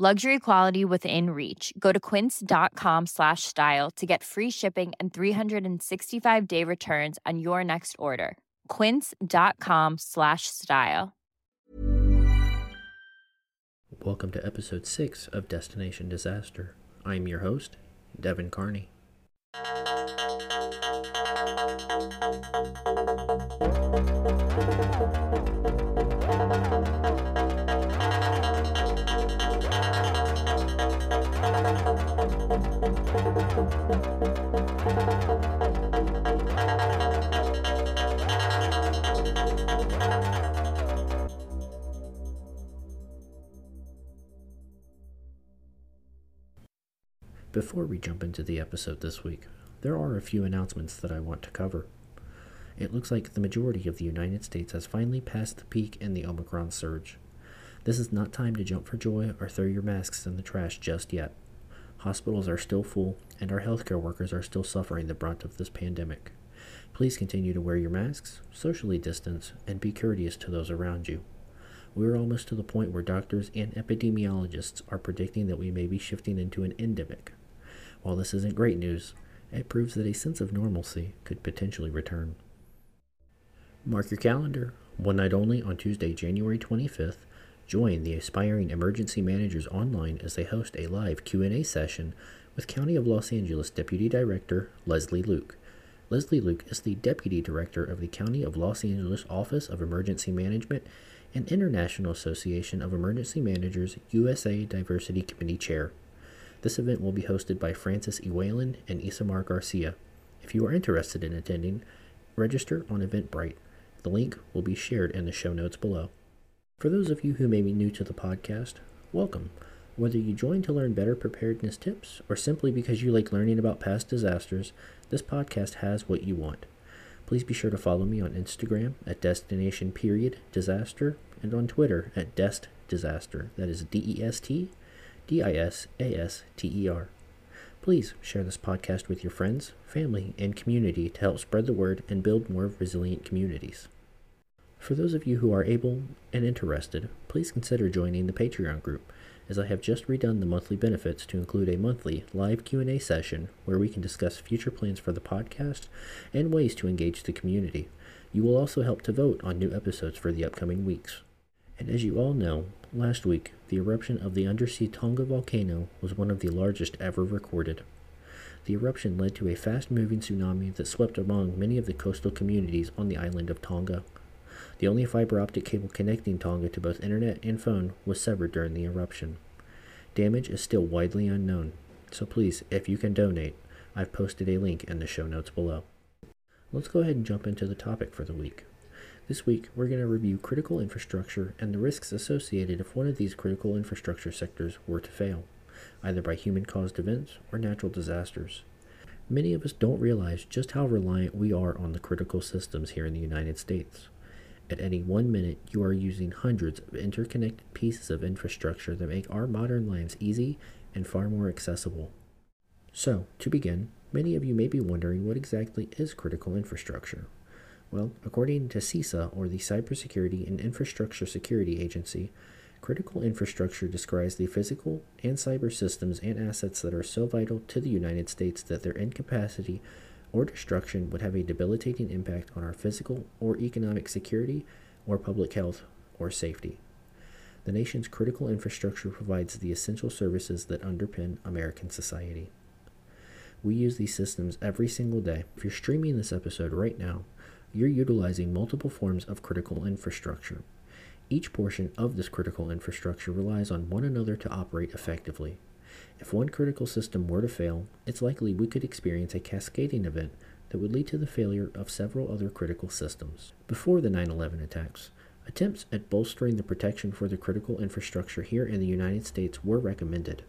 Luxury quality within reach. Go to quince.com slash style to get free shipping and 365 day returns on your next order. Quince.com slash style. Welcome to episode 6 of Destination Disaster. I'm your host, Devin Carney. Before we jump into the episode this week, there are a few announcements that I want to cover. It looks like the majority of the United States has finally passed the peak in the Omicron surge. This is not time to jump for joy or throw your masks in the trash just yet. Hospitals are still full, and our healthcare workers are still suffering the brunt of this pandemic. Please continue to wear your masks, socially distance, and be courteous to those around you. We're almost to the point where doctors and epidemiologists are predicting that we may be shifting into an endemic. While this isn't great news, it proves that a sense of normalcy could potentially return. Mark your calendar. One night only on Tuesday, January 25th, join the aspiring emergency managers online as they host a live Q&A session with County of Los Angeles Deputy Director Leslie Luke. Leslie Luke is the Deputy Director of the County of Los Angeles Office of Emergency Management and International Association of Emergency Managers USA Diversity Committee Chair. This event will be hosted by Francis E. Whalen and Isamar Garcia. If you are interested in attending, register on Eventbrite. The link will be shared in the show notes below. For those of you who may be new to the podcast, welcome. Whether you join to learn better preparedness tips or simply because you like learning about past disasters, this podcast has what you want. Please be sure to follow me on Instagram at destination period disaster and on Twitter at dest disaster. That is D E S T D I S A S T E R. Please share this podcast with your friends, family, and community to help spread the word and build more resilient communities. For those of you who are able and interested, please consider joining the Patreon group as I have just redone the monthly benefits to include a monthly live Q&A session where we can discuss future plans for the podcast and ways to engage the community. You will also help to vote on new episodes for the upcoming weeks. And as you all know, last week, the eruption of the undersea Tonga volcano was one of the largest ever recorded. The eruption led to a fast moving tsunami that swept among many of the coastal communities on the island of Tonga. The only fiber optic cable connecting Tonga to both internet and phone was severed during the eruption. Damage is still widely unknown, so please, if you can donate, I've posted a link in the show notes below. Let's go ahead and jump into the topic for the week. This week, we're going to review critical infrastructure and the risks associated if one of these critical infrastructure sectors were to fail, either by human caused events or natural disasters. Many of us don't realize just how reliant we are on the critical systems here in the United States. At any one minute, you are using hundreds of interconnected pieces of infrastructure that make our modern lives easy and far more accessible. So, to begin, many of you may be wondering what exactly is critical infrastructure. Well, according to CISA, or the Cybersecurity and Infrastructure Security Agency, critical infrastructure describes the physical and cyber systems and assets that are so vital to the United States that their incapacity or destruction would have a debilitating impact on our physical or economic security or public health or safety. The nation's critical infrastructure provides the essential services that underpin American society. We use these systems every single day. If you're streaming this episode right now, you're utilizing multiple forms of critical infrastructure. Each portion of this critical infrastructure relies on one another to operate effectively. If one critical system were to fail, it's likely we could experience a cascading event that would lead to the failure of several other critical systems. Before the 9 11 attacks, attempts at bolstering the protection for the critical infrastructure here in the United States were recommended.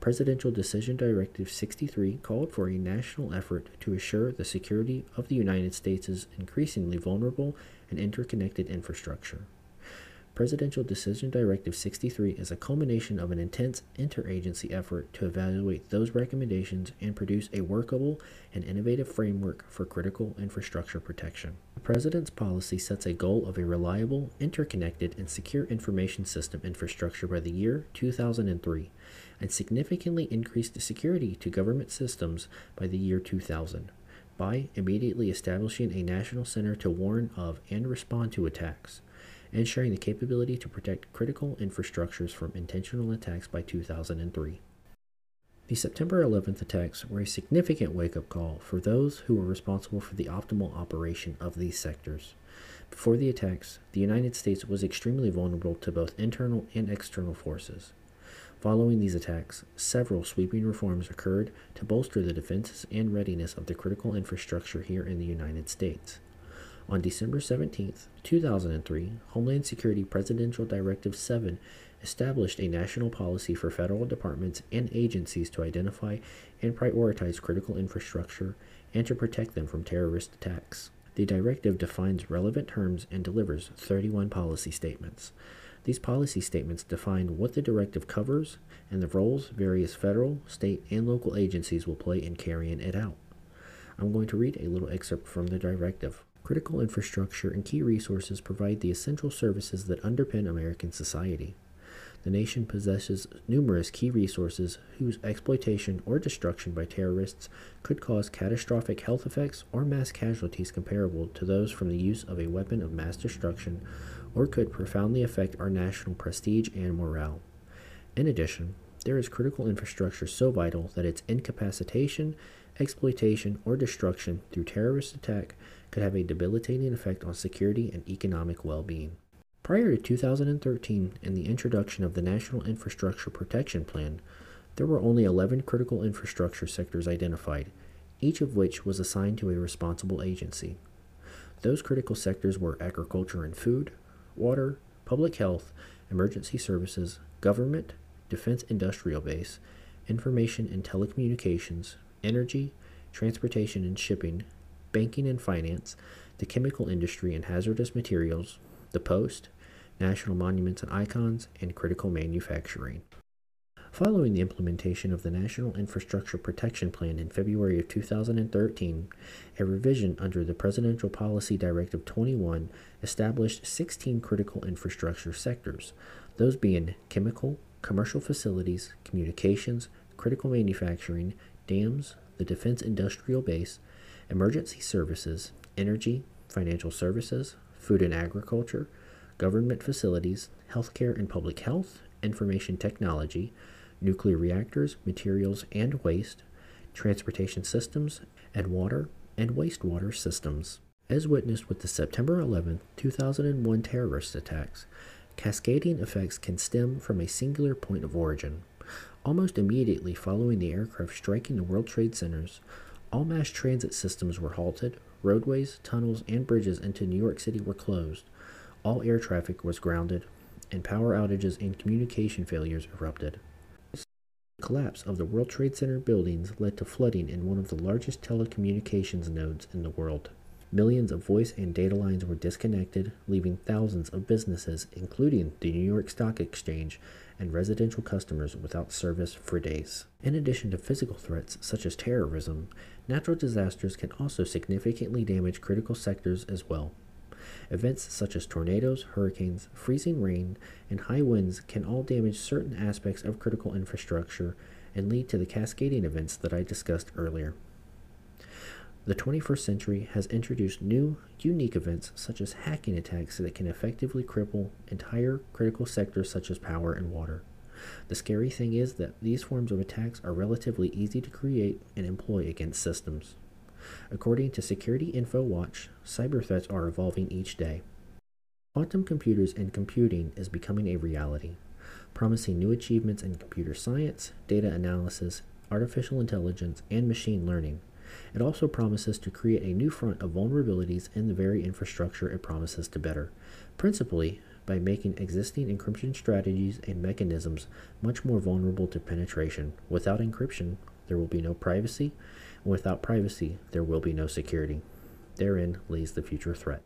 Presidential Decision Directive 63 called for a national effort to assure the security of the United States' increasingly vulnerable and interconnected infrastructure. Presidential Decision Directive 63 is a culmination of an intense interagency effort to evaluate those recommendations and produce a workable and innovative framework for critical infrastructure protection. The President's policy sets a goal of a reliable, interconnected, and secure information system infrastructure by the year 2003 and significantly increased the security to government systems by the year 2000 by immediately establishing a national center to warn of and respond to attacks ensuring the capability to protect critical infrastructures from intentional attacks by 2003. The September 11th attacks were a significant wake up call for those who were responsible for the optimal operation of these sectors. Before the attacks, the United States was extremely vulnerable to both internal and external forces. Following these attacks, several sweeping reforms occurred to bolster the defenses and readiness of the critical infrastructure here in the United States. On December 17, 2003, Homeland Security Presidential Directive 7 established a national policy for federal departments and agencies to identify and prioritize critical infrastructure and to protect them from terrorist attacks. The directive defines relevant terms and delivers 31 policy statements. These policy statements define what the directive covers and the roles various federal, state, and local agencies will play in carrying it out. I'm going to read a little excerpt from the directive. Critical infrastructure and key resources provide the essential services that underpin American society. The nation possesses numerous key resources whose exploitation or destruction by terrorists could cause catastrophic health effects or mass casualties comparable to those from the use of a weapon of mass destruction, or could profoundly affect our national prestige and morale. In addition, there is critical infrastructure so vital that its incapacitation, exploitation, or destruction through terrorist attack could have a debilitating effect on security and economic well being. Prior to 2013 and the introduction of the National Infrastructure Protection Plan, there were only 11 critical infrastructure sectors identified, each of which was assigned to a responsible agency. Those critical sectors were agriculture and food, water, public health, emergency services, government, defense industrial base, information and telecommunications, energy, transportation and shipping, banking and finance, the chemical industry and hazardous materials, the post, national monuments and icons, and critical manufacturing. Following the implementation of the National Infrastructure Protection Plan in February of 2013, a revision under the Presidential Policy Directive 21 established 16 critical infrastructure sectors, those being chemical, commercial facilities, communications, critical manufacturing, dams, the defense industrial base, emergency services, energy, financial services, food and agriculture, government facilities, healthcare and public health, information technology, nuclear reactors, materials and waste, transportation systems, and water and wastewater systems. As witnessed with the September 11, 2001 terrorist attacks, cascading effects can stem from a singular point of origin. Almost immediately following the aircraft striking the World Trade Centers, all mass transit systems were halted, roadways, tunnels, and bridges into New York City were closed, all air traffic was grounded, and power outages and communication failures erupted. Collapse of the World Trade Center buildings led to flooding in one of the largest telecommunications nodes in the world. Millions of voice and data lines were disconnected, leaving thousands of businesses, including the New York Stock Exchange, and residential customers without service for days. In addition to physical threats such as terrorism, natural disasters can also significantly damage critical sectors as well. Events such as tornadoes, hurricanes, freezing rain, and high winds can all damage certain aspects of critical infrastructure and lead to the cascading events that I discussed earlier. The 21st century has introduced new, unique events such as hacking attacks that can effectively cripple entire critical sectors such as power and water. The scary thing is that these forms of attacks are relatively easy to create and employ against systems. According to Security Info Watch, cyber threats are evolving each day. Quantum computers and computing is becoming a reality, promising new achievements in computer science, data analysis, artificial intelligence, and machine learning. It also promises to create a new front of vulnerabilities in the very infrastructure it promises to better, principally by making existing encryption strategies and mechanisms much more vulnerable to penetration. Without encryption, there will be no privacy, without privacy, there will be no security. Therein lays the future threat.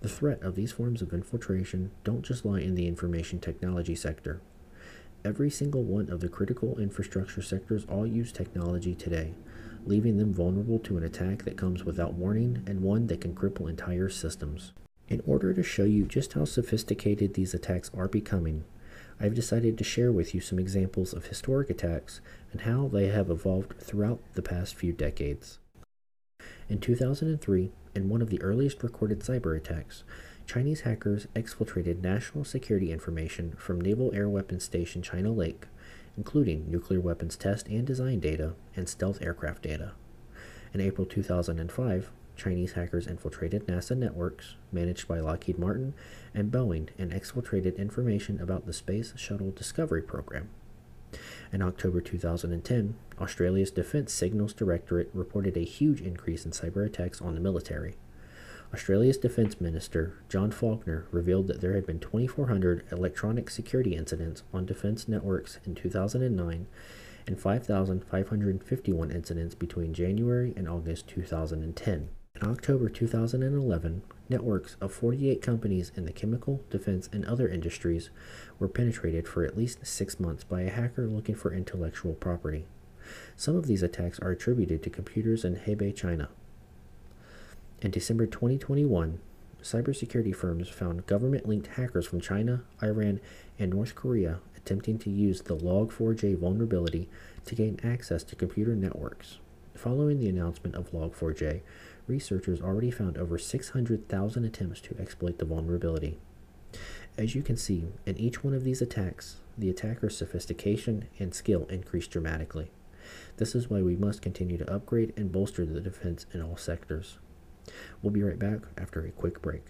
The threat of these forms of infiltration don't just lie in the information technology sector. Every single one of the critical infrastructure sectors all use technology today, leaving them vulnerable to an attack that comes without warning and one that can cripple entire systems. In order to show you just how sophisticated these attacks are becoming, I've decided to share with you some examples of historic attacks and how they have evolved throughout the past few decades. In 2003, in one of the earliest recorded cyber attacks, Chinese hackers exfiltrated national security information from Naval Air Weapons Station China Lake, including nuclear weapons test and design data and stealth aircraft data. In April 2005, Chinese hackers infiltrated NASA networks, managed by Lockheed Martin and Boeing, and exfiltrated information about the Space Shuttle Discovery program. In October 2010, Australia's Defence Signals Directorate reported a huge increase in cyber attacks on the military. Australia's Defence Minister, John Faulkner, revealed that there had been 2,400 electronic security incidents on defence networks in 2009 and 5,551 incidents between January and August 2010. In October 2011, networks of 48 companies in the chemical, defense, and other industries were penetrated for at least six months by a hacker looking for intellectual property. Some of these attacks are attributed to computers in Hebei, China. In December 2021, cybersecurity firms found government linked hackers from China, Iran, and North Korea attempting to use the Log4j vulnerability to gain access to computer networks. Following the announcement of Log4j, researchers already found over 600,000 attempts to exploit the vulnerability. As you can see, in each one of these attacks, the attacker's sophistication and skill increased dramatically. This is why we must continue to upgrade and bolster the defense in all sectors. We'll be right back after a quick break.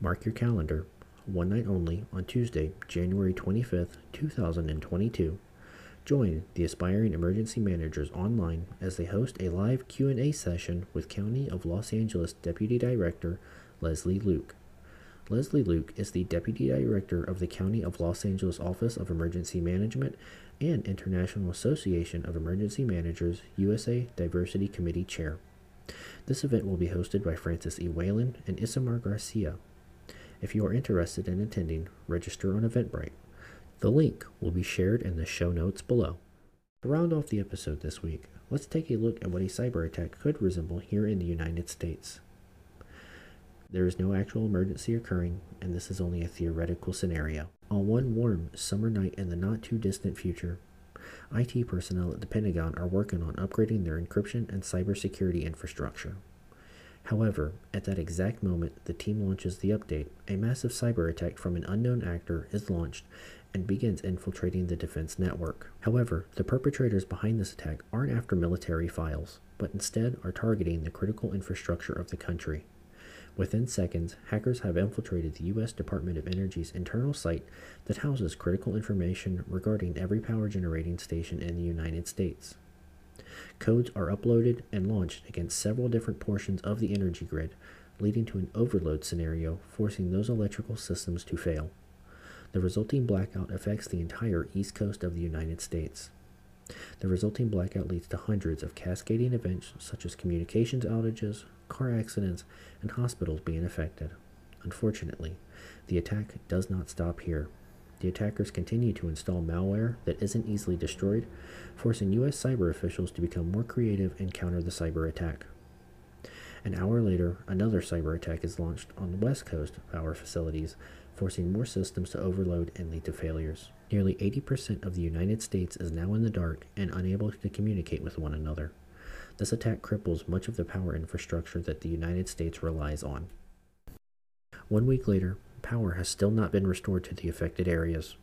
Mark your calendar, one night only on Tuesday, January 25th, 2022. Join the aspiring emergency managers online as they host a live Q&A session with County of Los Angeles Deputy Director Leslie Luke. Leslie Luke is the Deputy Director of the County of Los Angeles Office of Emergency Management and International Association of Emergency Managers USA Diversity Committee Chair. This event will be hosted by Francis E. Whalen and Isamar Garcia. If you are interested in attending, register on Eventbrite. The link will be shared in the show notes below. To round off the episode this week, let's take a look at what a cyber attack could resemble here in the United States. There is no actual emergency occurring, and this is only a theoretical scenario. On one warm summer night in the not too distant future, IT personnel at the Pentagon are working on upgrading their encryption and cybersecurity infrastructure. However, at that exact moment the team launches the update, a massive cyber attack from an unknown actor is launched and begins infiltrating the defense network. However, the perpetrators behind this attack aren't after military files, but instead are targeting the critical infrastructure of the country. Within seconds, hackers have infiltrated the U.S. Department of Energy's internal site that houses critical information regarding every power generating station in the United States. Codes are uploaded and launched against several different portions of the energy grid, leading to an overload scenario, forcing those electrical systems to fail. The resulting blackout affects the entire east coast of the United States. The resulting blackout leads to hundreds of cascading events such as communications outages, car accidents, and hospitals being affected. Unfortunately, the attack does not stop here. The attackers continue to install malware that isn't easily destroyed, forcing U.S. cyber officials to become more creative and counter the cyber attack. An hour later, another cyber attack is launched on the west coast power facilities, forcing more systems to overload and lead to failures. Nearly 80% of the United States is now in the dark and unable to communicate with one another. This attack cripples much of the power infrastructure that the United States relies on. One week later, power has still not been restored to the affected areas.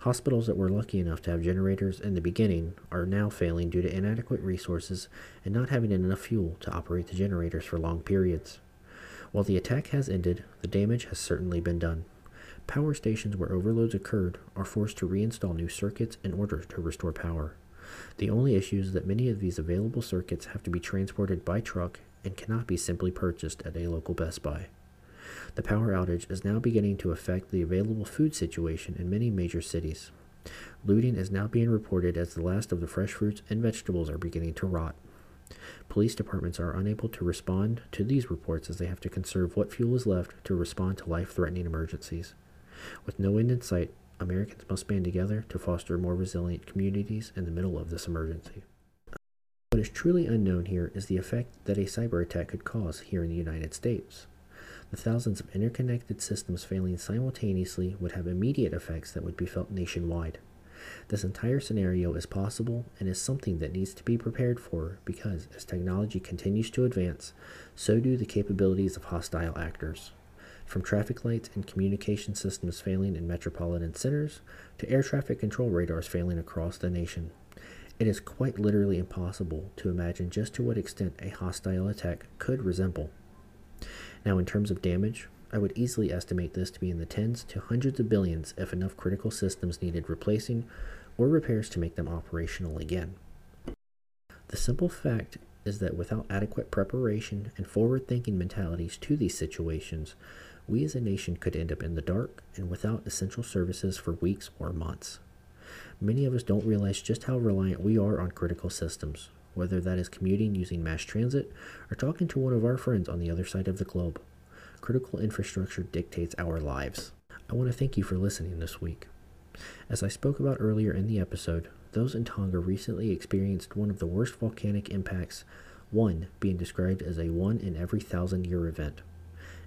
Hospitals that were lucky enough to have generators in the beginning are now failing due to inadequate resources and not having enough fuel to operate the generators for long periods. While the attack has ended, the damage has certainly been done. Power stations where overloads occurred are forced to reinstall new circuits in order to restore power. The only issue is that many of these available circuits have to be transported by truck and cannot be simply purchased at a local Best Buy. The power outage is now beginning to affect the available food situation in many major cities. Looting is now being reported as the last of the fresh fruits and vegetables are beginning to rot. Police departments are unable to respond to these reports as they have to conserve what fuel is left to respond to life threatening emergencies. With no end in sight, Americans must band together to foster more resilient communities in the middle of this emergency. What is truly unknown here is the effect that a cyber attack could cause here in the United States. The thousands of interconnected systems failing simultaneously would have immediate effects that would be felt nationwide. This entire scenario is possible and is something that needs to be prepared for because as technology continues to advance, so do the capabilities of hostile actors. From traffic lights and communication systems failing in metropolitan centers to air traffic control radars failing across the nation. It is quite literally impossible to imagine just to what extent a hostile attack could resemble. Now, in terms of damage, I would easily estimate this to be in the tens to hundreds of billions if enough critical systems needed replacing or repairs to make them operational again. The simple fact is that without adequate preparation and forward thinking mentalities to these situations, we as a nation could end up in the dark and without essential services for weeks or months. Many of us don't realize just how reliant we are on critical systems, whether that is commuting using mass transit or talking to one of our friends on the other side of the globe. Critical infrastructure dictates our lives. I want to thank you for listening this week. As I spoke about earlier in the episode, those in Tonga recently experienced one of the worst volcanic impacts, one being described as a one in every thousand year event.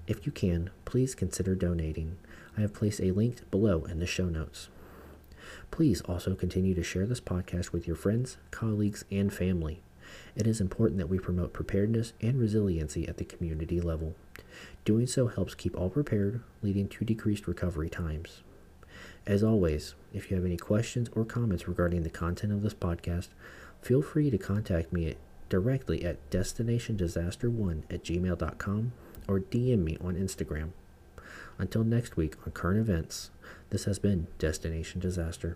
If you can, please consider donating. I have placed a link below in the show notes. Please also continue to share this podcast with your friends, colleagues, and family. It is important that we promote preparedness and resiliency at the community level. Doing so helps keep all prepared, leading to decreased recovery times. As always, if you have any questions or comments regarding the content of this podcast, feel free to contact me directly at destinationdisaster1 at gmail.com or DM me on Instagram. Until next week on current events, this has been Destination Disaster.